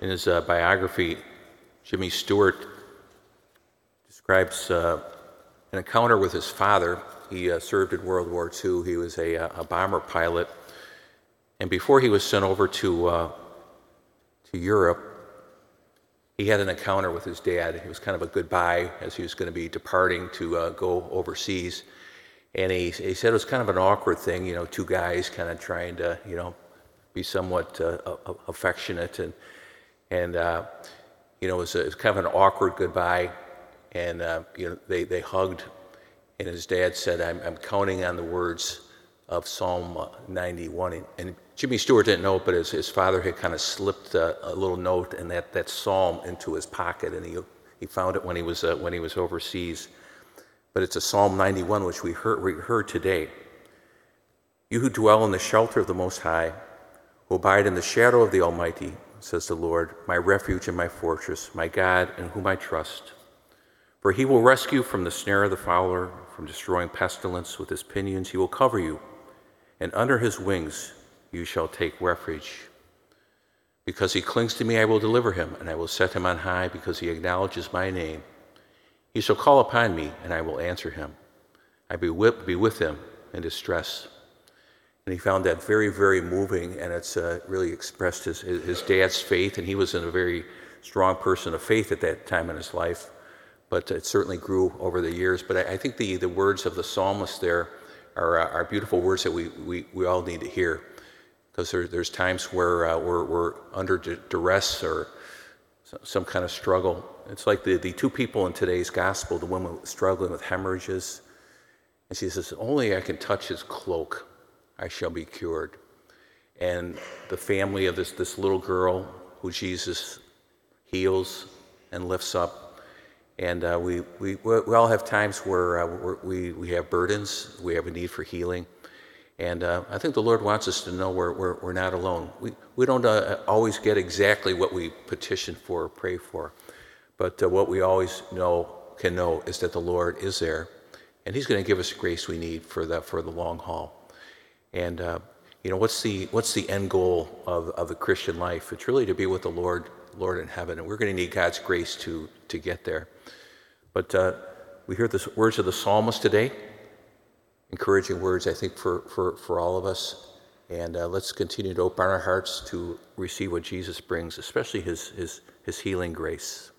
In his uh, biography, Jimmy Stewart describes uh, an encounter with his father. He uh, served in World War II. He was a, uh, a, bomber pilot. And before he was sent over to, uh, to Europe, he had an encounter with his dad. It was kind of a goodbye as he was going to be departing to uh, go overseas. And he, he said it was kind of an awkward thing, you know, two guys kind of trying to, you know, be somewhat uh, affectionate. And, and uh, you know, it was, a, it was, kind of an awkward goodbye. And, uh, you know, they, they hugged. And his dad said, I'm, I'm counting on the words of Psalm 91. And Jimmy Stewart didn't know it, but his, his father had kind of slipped a, a, little note and that, that psalm into his pocket, and he, he found it when he, was, uh, when he was overseas. But it's a Psalm 91, which we heard, we heard today. You who dwell in the shelter of the Most High, who abide in the shadow of the Almighty, says the Lord, my refuge and my fortress, my God in whom I trust. For he will rescue from the snare of the fowler, from destroying pestilence. With his pinions he will cover you and under his wings you shall take refuge. Because he clings to me, I will deliver him, and I will set him on high, because he acknowledges my name. He shall call upon me, and I will answer him. I with, be with him in distress. And he found that very, very moving, and it's uh, really expressed his, his dad's faith, and he was in a very strong person of faith at that time in his life, but it certainly grew over the years. But I, I think the, the words of the psalmist there are, uh, are beautiful words that we, we, we all need to hear because there, there's times where uh, we're, we're under duress or some kind of struggle. It's like the, the two people in today's gospel, the woman struggling with hemorrhages. And she says, Only I can touch his cloak, I shall be cured. And the family of this, this little girl who Jesus heals and lifts up and uh, we, we, we all have times where uh, we, we have burdens, we have a need for healing. And uh, I think the Lord wants us to know we're, we're, we're not alone. We, we don't uh, always get exactly what we petition for or pray for, but uh, what we always know, can know is that the Lord is there, and He's going to give us grace we need for the, for the long haul. And, uh, you know, what's the, what's the end goal of, of the Christian life? It's really to be with the Lord, Lord in heaven, and we're going to need God's grace to, to get there. But uh, we hear the words of the psalmist today, encouraging words, I think, for, for, for all of us. And uh, let's continue to open our hearts to receive what Jesus brings, especially his, his, his healing grace.